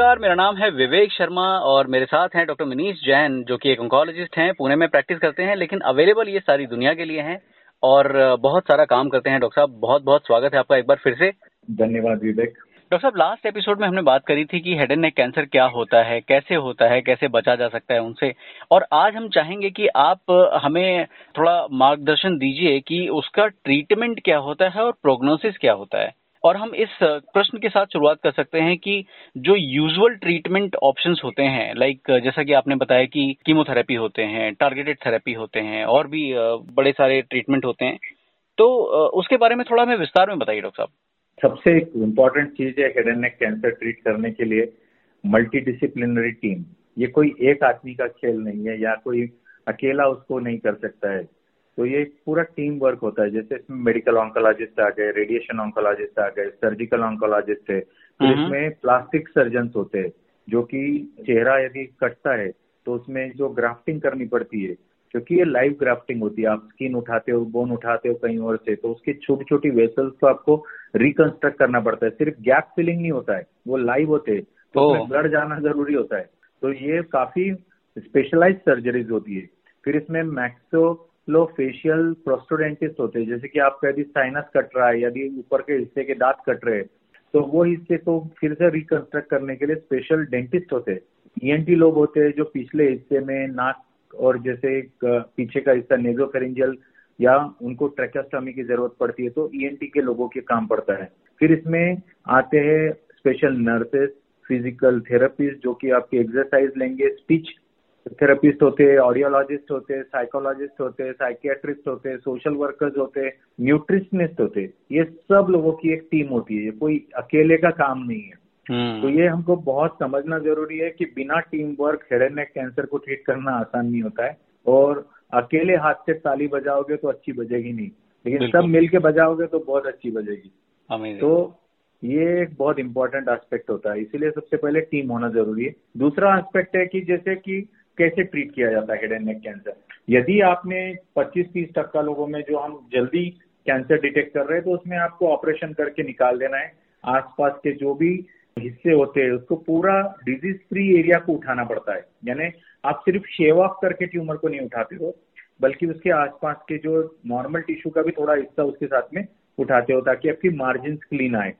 नमस्कार मेरा नाम है विवेक शर्मा और मेरे साथ हैं डॉक्टर मनीष जैन जो कि एक ऑन्कोलॉजिस्ट हैं। पुणे में प्रैक्टिस करते हैं लेकिन अवेलेबल ये सारी दुनिया के लिए हैं और बहुत सारा काम करते हैं। डॉक्टर साहब बहुत बहुत स्वागत है आपका एक बार फिर से। धन्यवाद विवेक। डॉक्टर साहब लास्ट एपिसोड में हमने बात करी थी कि हेड एंड नेक कैंसर क्या होता है कैसे होता है कैसे बचा जा सकता है उनसे। और आज हम चाहेंगे कि आप हमें थोड़ा मार्गदर्शन दीजिए कि उसका ट्रीटमेंट क्या होता है और प्रोग्नोसिस क्या होता है। और हम इस प्रश्न के साथ शुरुआत कर सकते हैं कि जो यूजुअल ट्रीटमेंट ऑप्शंस होते हैं लाइक जैसा कि आपने बताया कि कीमोथेरेपी होते हैं टारगेटेड थेरेपी होते हैं, और भी बड़े सारे ट्रीटमेंट होते हैं तो उसके बारे में थोड़ा हमें विस्तार में बताइए, डॉक्टर साहब। सबसे इम्पोर्टेंट चीज़ है head and neck cancer treat करने के लिए मल्टी डिसिप्लिनरी टीम ये कोई एक आदमी का खेल नहीं है या कोई अकेला उसको नहीं कर सकता है। तो ये एक पूरा टीम वर्क होता है। जैसे इसमें मेडिकल ऑन्कोलॉजिस्ट आ गए रेडिएशन ऑन्कोलॉजिस्ट आ गए सर्जिकल ऑन्कोलॉजिस्ट है। तो इसमें प्लास्टिक सर्जन होते हैं जो कि चेहरा यदि कटता है तो उसमें जो ग्राफ्टिंग करनी पड़ती है क्योंकि ये लाइव ग्राफ्टिंग होती है। आप स्किन उठाते हो बोन उठाते हो कहीं और से तो उसकी छोटी छोटी वेसल्स को आपको रिकंस्ट्रक्ट करना पड़ता है। सिर्फ़ गैप फिलिंग नहीं होता है वो लाइव होते हैं। तो ब्लड जाना ज़रूरी होता है। तो ये काफ़ी स्पेशलाइज सर्जरीज होती है। फिर इसमें मैक्सो लो फेशियल प्रोस्टोडेंटिस होते हैं, जैसे कि आपका यदि साइनस कट रहा है यदि ऊपर के हिस्से के दांत कट रहे हैं तो वो हिस्से को फिर से रिकंस्ट्रक्ट करने के लिए स्पेशल डेंटिस्ट होते हैं। ईएनटी e लोग होते हैं जो पिछले हिस्से में नाक और जैसे पीछे का हिस्सा नेजोफेरेंजियल या उनको ट्रेकोस्टॉमी की ज़रूरत पड़ती है तो ईएनटी e के लोगों के काम पड़ता है। फिर इसमें आते हैं स्पेशल नर्सेस फ़िज़िकल थेरेपिस्ट जो कि आपकी एक्सरसाइज लेंगे स्पीच थेरेपिस्ट होते हैं ऑडियोलॉजिस्ट होते हैं साइकोलॉजिस्ट होते हैं साइकियाट्रिस्ट होते हैं सोशल वर्कर्स होते हैं न्यूट्रिशनिस्ट होते हैं ये सब लोगों की एक टीम होती है ये कोई अकेले का काम नहीं है। हम्म। तो ये हमको बहुत समझना ज़रूरी है कि बिना team work head and neck cancer को ट्रीट करना आसान नहीं होता है और अकेले हाथ से ताली बजाओगे तो अच्छी बजेगी नहीं लेकिन सब मिल के बजाओगे तो बहुत अच्छी बजेगी। तो ये एक बहुत इंपॉर्टेंट एस्पेक्ट होता है इसीलिए सबसे पहले टीम होना ज़रूरी है। दूसरा एस्पेक्ट है कि जैसे कि कैसे ट्रीट किया जाता है हेड एंड नेक कैंसर यदि आपने 25-30 टक्का लोगों में जो हम जल्दी कैंसर डिटेक्ट कर रहे हैं तो उसमें आपको ऑपरेशन करके निकाल देना है। आसपास के जो भी हिस्से होते हैं उसको पूरा डिज़ीज़ फ्री एरिया को उठाना पड़ता है। यानी आप सिर्फ़ शेव ऑफ़ करके ट्यूमर को नहीं उठाते हो बल्कि उसके आसपास के जो नॉर्मल टिश्यू का भी थोड़ा हिस्सा उसके साथ में उठाते हो ताकि आपकी मार्जिन क्लीन आए।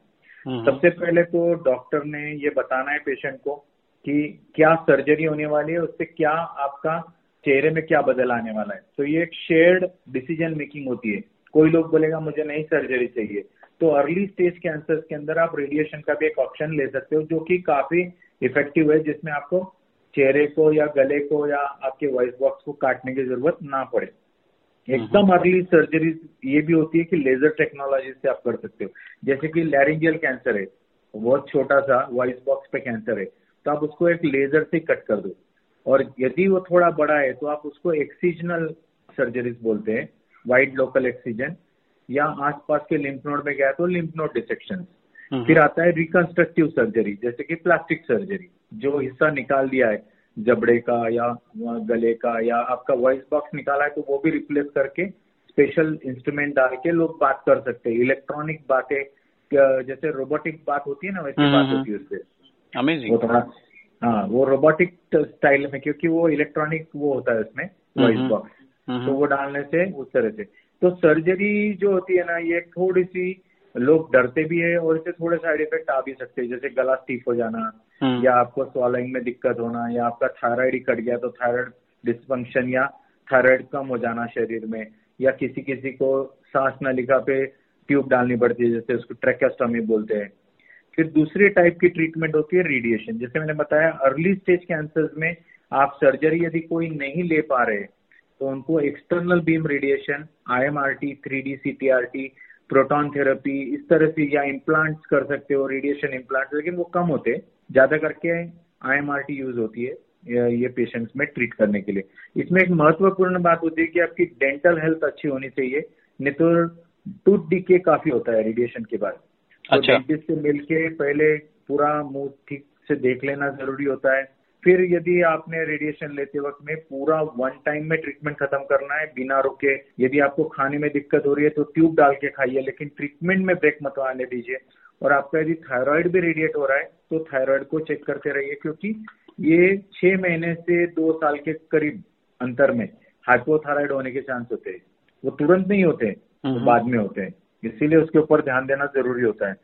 हम्म। सबसे पहले तो डॉक्टर ने ये बताना है पेशेंट को कि क्या सर्जरी होने वाली है उससे क्या आपका चेहरे में क्या बदल आने वाला है। तो ये एक शेयर्ड डिसीज़न मेकिंग होती है। कोई लोग बोलेगा मुझे नहीं सर्जरी चाहिए। तो अर्ली स्टेज कैंसर के अंदर आप रेडिएशन का भी एक ऑप्शन ले सकते हो जो कि काफ़ी इफ़ेक्टिव है जिसमें आपको चेहरे को या गले को या आपके वॉइस बॉक्स को काटने की ज़रूरत ना पड़े। एकदम अर्ली सर्जरी ये भी होती है कि लेजर टेक्नोलॉजी से आप कर सकते हो। जैसे कि लैरिंजियल कैंसर है बहुत छोटा सा वॉइस बॉक्स पे कैंसर है। तो आप उसको एक लेजर से कट कर दो। और यदि वो थोड़ा बड़ा है तो आप उसको एक्सीजनल सर्जरीज बोलते हैं वाइड लोकल एक्सीजन या आसपास के लिम्फ नोड में गया तो लिम्फ नोड डिसेक्शन फिर आता है रिकंस्ट्रक्टिव सर्जरी जैसे कि प्लास्टिक सर्जरी जो हिस्सा निकाल दिया है जबड़े का या गले का या आपका वॉइस बॉक्स निकाला है तो वो भी रिप्लेस करके स्पेशल इंस्ट्रूमेंट डाल के लोग बात कर सकते हैं। इलेक्ट्रॉनिक बातें जैसे रोबोटिक बात होती है ना वैसी हम्म, बात हम्म। होती है उससे। अमेजिंग वो थोड़ा हाँ वो रोबोटिक स्टाइल में क्योंकि वो इलेक्ट्रॉनिक वो होता है उसमें वॉइस हम्म, बॉक्स हम्म, हम्म। तो वो डालने से उस तरह से। तो सर्जरी जो होती है ना ये थोड़ी सी लोग डरते भी है और इससे थोड़े साइड इफ़ेक्ट आ भी सकते हैं। जैसे गला स्टीफ हो जाना या आपको स्वालिंग में दिक्कत होना या आपका थायराइड ही कट गया तो थायराइड डिस्फंक्शन या थायराइड कम हो जाना शरीर में या किसी किसी को सांस नलिका पे ट्यूब डालनी पड़ती है जैसे उसको ट्रेकेस्टोमी बोलते हैं। फिर दूसरी टाइप की ट्रीटमेंट होती है रेडिएशन जैसे मैंने बताया अर्ली स्टेज कैंसर में आप सर्जरी यदि कोई नहीं ले पा रहे तो उनको external beam radiation I M R T three D C T R T proton therapy इस तरह से या इम्प्लांट्स कर सकते हो रेडिएशन इम्प्लांट्स लेकिन वो कम होते ज़्यादा करके I M R T use होती है, ये पेशेंट्स में ट्रीट करने के लिए। इसमें एक महत्वपूर्ण बात होती है कि आपकी डेंटल हेल्थ अच्छी होनी चाहिए, नहीं तो टूथ डीके काफ़ी होता है रेडिएशन के बाद। तो अच्छा। डेंटिस्ट से मिलके पहले पूरा मुँह ठीक से देख लेना ज़रूरी होता है फिर यदि आपने रेडिएशन लेते वक्त में पूरा वन टाइम में ट्रीटमेंट खत्म करना है बिना रुके यदि आपको खाने में दिक्कत हो रही है तो ट्यूब डाल के खाइए लेकिन ट्रीटमेंट में ब्रेक मत आने दीजिए और आपका यदि थायराइड भी रेडिएट हो रहा है तो थायराइड को चेक करते रहिए क्योंकि ये छह महीने से दो साल के करीब अंतर में हाइपोथायराइड होने के चांस होते हैं वो तुरंत नहीं होते हम्म। बाद में होते हैं इसीलिए उसके ऊपर ध्यान देना ज़रूरी होता है।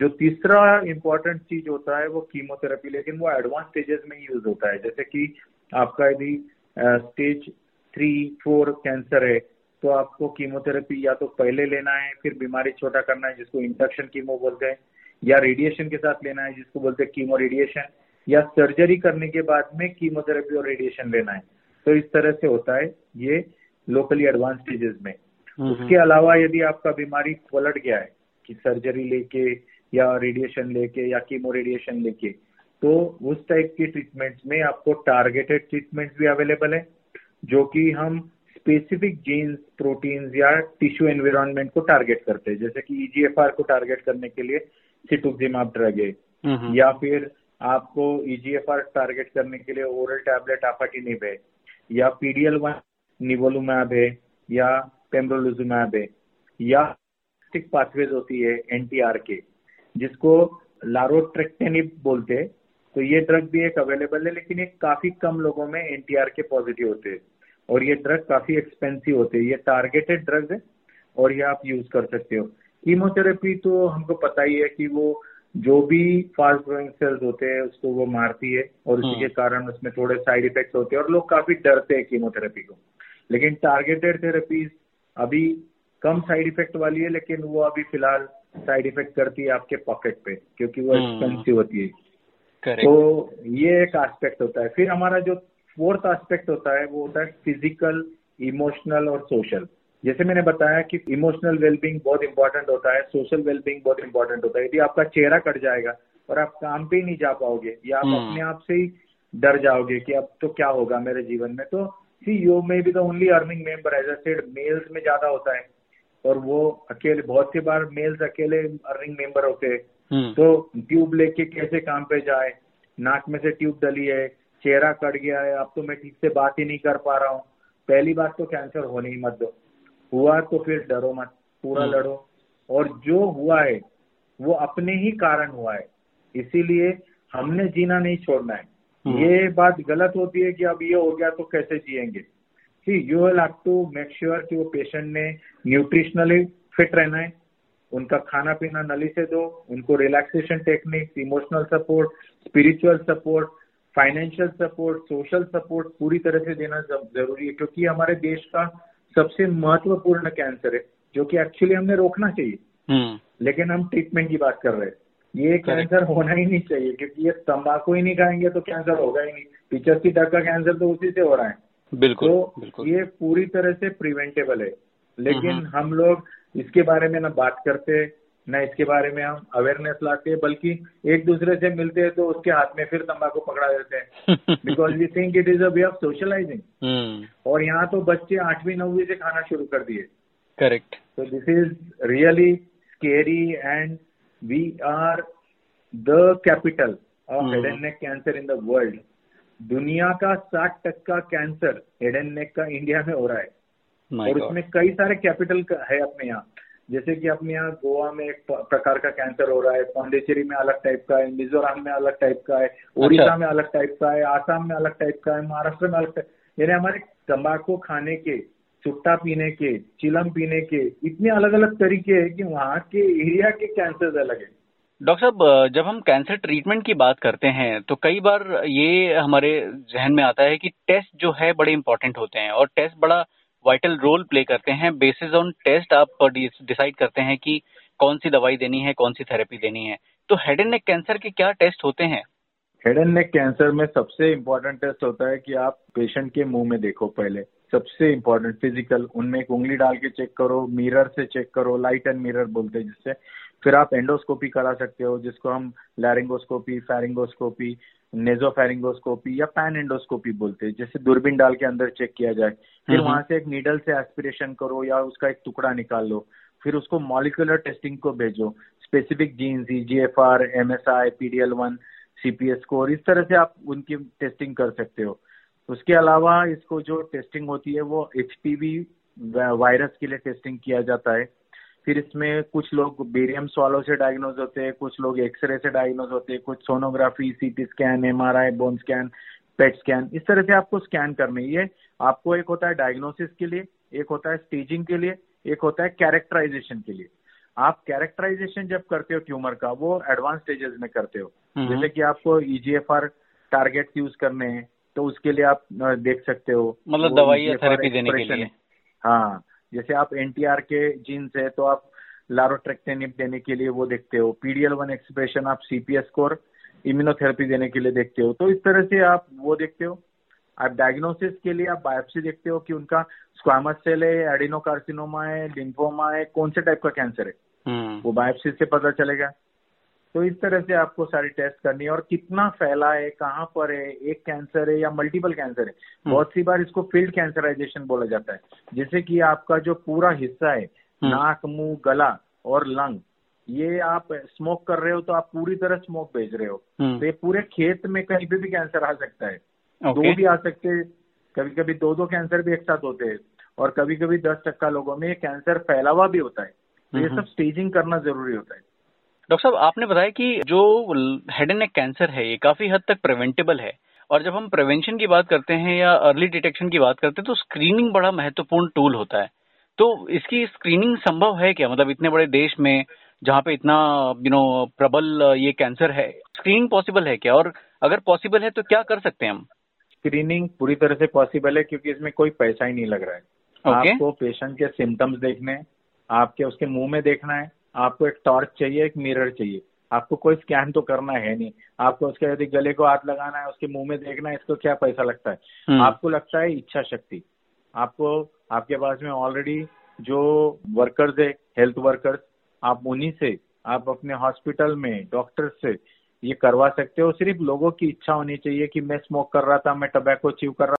जो तीसरा इम्पोर्टेंट चीज़ होता है वो कीमोथेरेपी लेकिन वो एडवांस स्टेजेस में यूज़ होता है। जैसे कि आपका यदि स्टेज थ्री फोर कैंसर है तो आपको कीमोथेरेपी या तो पहले लेना है, फिर बीमारी छोटा करना है, जिसको इंडक्शन कीमो बोलते हैं, या रेडिएशन के साथ लेना है, जिसको बोलते हैं कीमो रेडिएशन या सर्जरी करने के बाद में कीमोथेरेपी और रेडिएशन लेना है। तो इस तरह से होता है ये लोकली एडवांस स्टेजेस में। उसके अलावा यदि आपका बीमारी पलट गया है कि सर्जरी लेके या रेडिएशन लेके या कीमो रेडिएशन लेके तो उस टाइप की ट्रीटमेंट्स में आपको टारगेटेड ट्रीटमेंट्स भी अवेलेबल है जो कि हम स्पेसिफिक जीन्स प्रोटीन्स या टिश्यू एनवायरनमेंट को टारगेट करते हैं। जैसे कि ईजीएफआर को टारगेट करने के लिए सिटुक्सिमाब ड्रग है हम्म, या फिर आपको ईजीएफआर टारगेट करने के लिए ओरल टैबलेट आफाटिनिब है या पीडीएल वन निवोलुमैब है या पेम्ब्रोलुजुमैब है या पाथवेज होती है एनटीआर के जिसको लारोट्रेक्टेनिब बोलते हैं तो ये ड्रग भी एक अवेलेबल है लेकिन ये काफ़ी कम लोगों में एनटीआर के पॉजिटिव होते हैं और ये ड्रग काफ़ी एक्सपेंसिव होते हैं ये टारगेटेड ड्रग है और ये आप यूज़ कर सकते हो कीमोथेरेपी तो हमको पता ही है कि वो जो भी फास्ट ग्रोइंग सेल्स होते हैं उसको वो मारती है और उसी हम्म। के कारण उसमें थोड़े साइड इफेक्ट्स होते हैं और लोग काफ़ी डरते हैं कीमोथेरेपी को लेकिन टारगेटेड थेरेपीज अभी कम साइड इफ़ेक्ट वाली है लेकिन वो अभी फ़िलहाल साइड इफ़ेक्ट करती है आपके पॉकेट पे क्योंकि वो हम्म। एक्सपेंसिव होती है। करेक्ट तो ये एक एस्पेक्ट होता है। फिर हमारा जो फोर्थ एस्पेक्ट होता है वो होता है फ़िज़िकल इमोशनल और सोशल जैसे मैंने बताया कि इमोशनल वेलबींग बहुत इंपॉर्टेंट होता है सोशल वेलबींग बहुत इंपॉर्टेंट होता है। यदि आपका चेहरा कट जाएगा और आप काम पे ही नहीं जा पाओगे या आप हम्म। अपने आप से ही डर जाओगे कि अब तो क्या होगा मेरे जीवन में तो see you maybe the only earning member as said males में ज़्यादा होता है। और वो अकेले बहुत सी बार मेल्स अकेले अर्निंग मेंबर होते हैं। हम्म, तो ट्यूब लेके कैसे काम पे जाए? नाक में से ट्यूब डली है चेहरा कट गया है अब तो मैं ठीक से बात ही नहीं कर पा रहा हूँ। पहली बात तो कैंसर होने ही मत दो। हुआ तो फिर डरो मत पूरा हम्म। लड़ो। और जो हुआ है वो अपने ही कारण हुआ है। इसीलिए हमने जीना नहीं छोड़ना है। ये बात गलत होती है कि अब ये हो गया तो कैसे जिएँगे? See you will have to make sure कि वो पेशेंट ने न्यूट्रिशनली फिट रहना है। उनका खाना पीना नली से दो उनको relaxation techniques emotional support spiritual support financial support social support पूरी तरह से देना ज़रूरी है क्योंकि हमारे देश का सबसे महत्वपूर्ण कैंसर है जो कि एक्चुअली हमने रोकना चाहिए। हम्म, लेकिन हम ट्रीटमेंट की बात कर रहे हैं। ये कैंसर होना ही नहीं चाहिए क्योंकि ये तंबाकू ही नहीं खाएँगे तो कैंसर होगा ही नहीं। पिचासी का कैंसर तो उसी से हो रहा है। बिल्कुल तो बिल्कुल। ये पूरी तरह से प्रिवेंटेबल है। लेकिन। हम लोग इसके बारे में ना बात करते न इसके बारे में हम अवेयरनेस लाते हैं बल्कि एक दूसरे से मिलते हैं तो उसके हाथ में फिर तंबाकू पकड़ा देते हैं। Because we think it is a way of socialising और यहाँ तो बच्चे आठवीं नौवीं से खाना शुरू कर दिए। करेक्ट तो this is really scary and we are the capital of Hmm. head and neck cancer in the world. दुनिया का 60 टक्का कैंसर हेड एंड नेक का इंडिया में हो रहा है माय और गॉड उसमें कई सारे कैपिटल है अपने यहाँ जैसे कि अपने यहाँ गोवा में एक प्रकार का कैंसर हो रहा है पौंडीचेरी में अलग टाइप का है मिजोरम में अलग टाइप का है उड़ीसा में अलग टाइप का है आसाम में अलग टाइप का है महाराष्ट्र में अलग टाइप यानी हमारे तंबाकू खाने के सुट्टा पीने के चिलम पीने के इतने अलग अलग तरीके हैं कि वहाँ के एरिया के कैंसर अलग है। डॉक्टर साहब जब हम कैंसर ट्रीटमेंट की बात करते हैं तो कई बार ये हमारे जहन में आता है कि टेस्ट जो है बड़े इंपॉर्टेंट होते हैं और टेस्ट बड़ा वाइटल रोल प्ले करते हैं। बेसिस ऑन टेस्ट आप डिसाइड करते हैं कि कौन सी दवाई देनी है कौन सी थेरेपी देनी है। तो हेड एंड नेक कैंसर के क्या टेस्ट होते हैं? हेड एंड नेक कैंसर में सबसे इम्पोर्टेंट टेस्ट होता है कि आप पेशेंट के मुँह में देखो पहले। सबसे इम्पोर्टेंट फ़िज़िकल उनमें एक उंगली डाल के चेक करो मिरर से चेक करो लाइट एंड मिरर बोलते हैं जिससे। फिर आप एंडोस्कोपी करा सकते हो जिसको हम लैरिंगोस्कोपी फेरिंगोस्कोपी नेजोफेरिंगोस्कोपी या पैन एंडोस्कोपी बोलते हैं। जैसे दूरबीन डाल के अंदर चेक किया जाए फिर। वहाँ से एक नीडल से एस्पिरेशन करो या उसका एक टुकड़ा निकाल लो फिर उसको मॉलिकुलर टेस्टिंग को भेजो। Specific genes EGFR MSI PDL one CPS score इस तरह से आप उनकी टेस्टिंग कर सकते हो। उसके अलावा इसको जो टेस्टिंग होती है वो एच वायरस के लिए टेस्टिंग किया जाता है। फिर इसमें कुछ लोग बेरियम स्वालो से डायग्नोज होते हैं कुछ लोग एक्सरे से डायग्नोज होते हैं कुछ sonography CT scan MRI bone scan PET scan इस तरह से आपको स्कैन करनी है। आपको एक होता है डायग्नोसिस के लिए एक होता है स्टेजिंग के लिए एक होता है कैरेक्टराइजेशन के लिए। आप कैरेक्टराइजेशन जब करते हो ट्यूमर का वो एडवांस स्टेजेस में करते हो। हम्म। जैसे कि आपको ईजीएफआर टारगेट यूज़ करने हैं तो उसके लिए आप देख सकते हो। मतलब दवाई या थेरेपी देने के लिए। हाँ जैसे आप एनटीआर के जीन्स है तो आप लारोट्रेक्टेनिप देने के लिए वो देखते हो। पीडीएल वन एक्सप्रेशन आप सीपीएस स्कोर इम्यूनोथेरेपी देने के लिए देखते हो। तो इस तरह से आप वो देखते हो। आप डायग्नोसिस के लिए आप बायोप्सी देखते हो कि उनका स्क्वामस सेल है एडिनोकार्सिनोमा है लिम्फोमा है कौन से टाइप का कैंसर है। हम्म। वो बायोप्सी से पता चलेगा। तो इस तरह से आपको सारी टेस्ट करनी है। और कितना फैला है कहाँ पर है एक कैंसर है या मल्टीपल कैंसर है? हम्म। बहुत सी बार इसको फ़ील्ड कैंसराइजेशन बोला जाता है। जैसे कि आपका जो पूरा हिस्सा है हम्म। नाक मुँह गला और लंग ये आप स्मोक कर रहे हो तो आप पूरी तरह स्मोक भेज रहे हो। हम्म। तो ये पूरे खेत में कहीं पे भी कैंसर आ सकता है। दो भी आ सकते हैं। कभी कभी दो दो कैंसर भी एक साथ होते हैं। और कभी कभी दस टक्का लोगों में ये कैंसर फैला हुआ भी होता है। तो ये। सब स्टेजिंग करना ज़रूरी होता है। डॉक्टर साहब आपने बताया कि जो हेड एंड नेक कैंसर है ये काफ़ी हद तक प्रिवेंटेबल है। और जब हम प्रिवेंशन की बात करते हैं या अर्ली डिटेक्शन की बात करते हैं तो स्क्रीनिंग बड़ा महत्वपूर्ण टूल होता है। तो इसकी स्क्रीनिंग संभव है क्या? मतलब इतने बड़े देश में जहाँ पे इतना यू नो प्रबल ये कैंसर है स्क्रीनिंग पॉसिबल है क्या? और अगर पॉसिबल है तो क्या कर सकते हैं हम? स्क्रीनिंग पूरी तरह से पॉसिबल है क्योंकि इसमें कोई पैसा ही नहीं लग रहा है। ओके आपको पेशेंट के सिम्टम्स देखने हैं, आपके उसके मुँह में देखना है आपको एक टॉर्च चाहिए एक मिरर चाहिए। आपको कोई स्कैन तो करना है नहीं। आपको उसके यदि गले को हाथ लगाना है उसके मुँह में देखना है इसको क्या पैसा लगता है? हम्म। आपको लगता है इच्छा शक्ति। आपको आपके पास में ऑलरेडी जो वर्कर्स है हेल्थ वर्कर्स आप उन्हीं से आप अपने हॉस्पिटल में डॉक्टर से ये करवा सकते हो। सिर्फ़ लोगों की इच्छा होनी चाहिए कि मैं स्मोक कर रहा था मैं टबैको च्यू कर रहा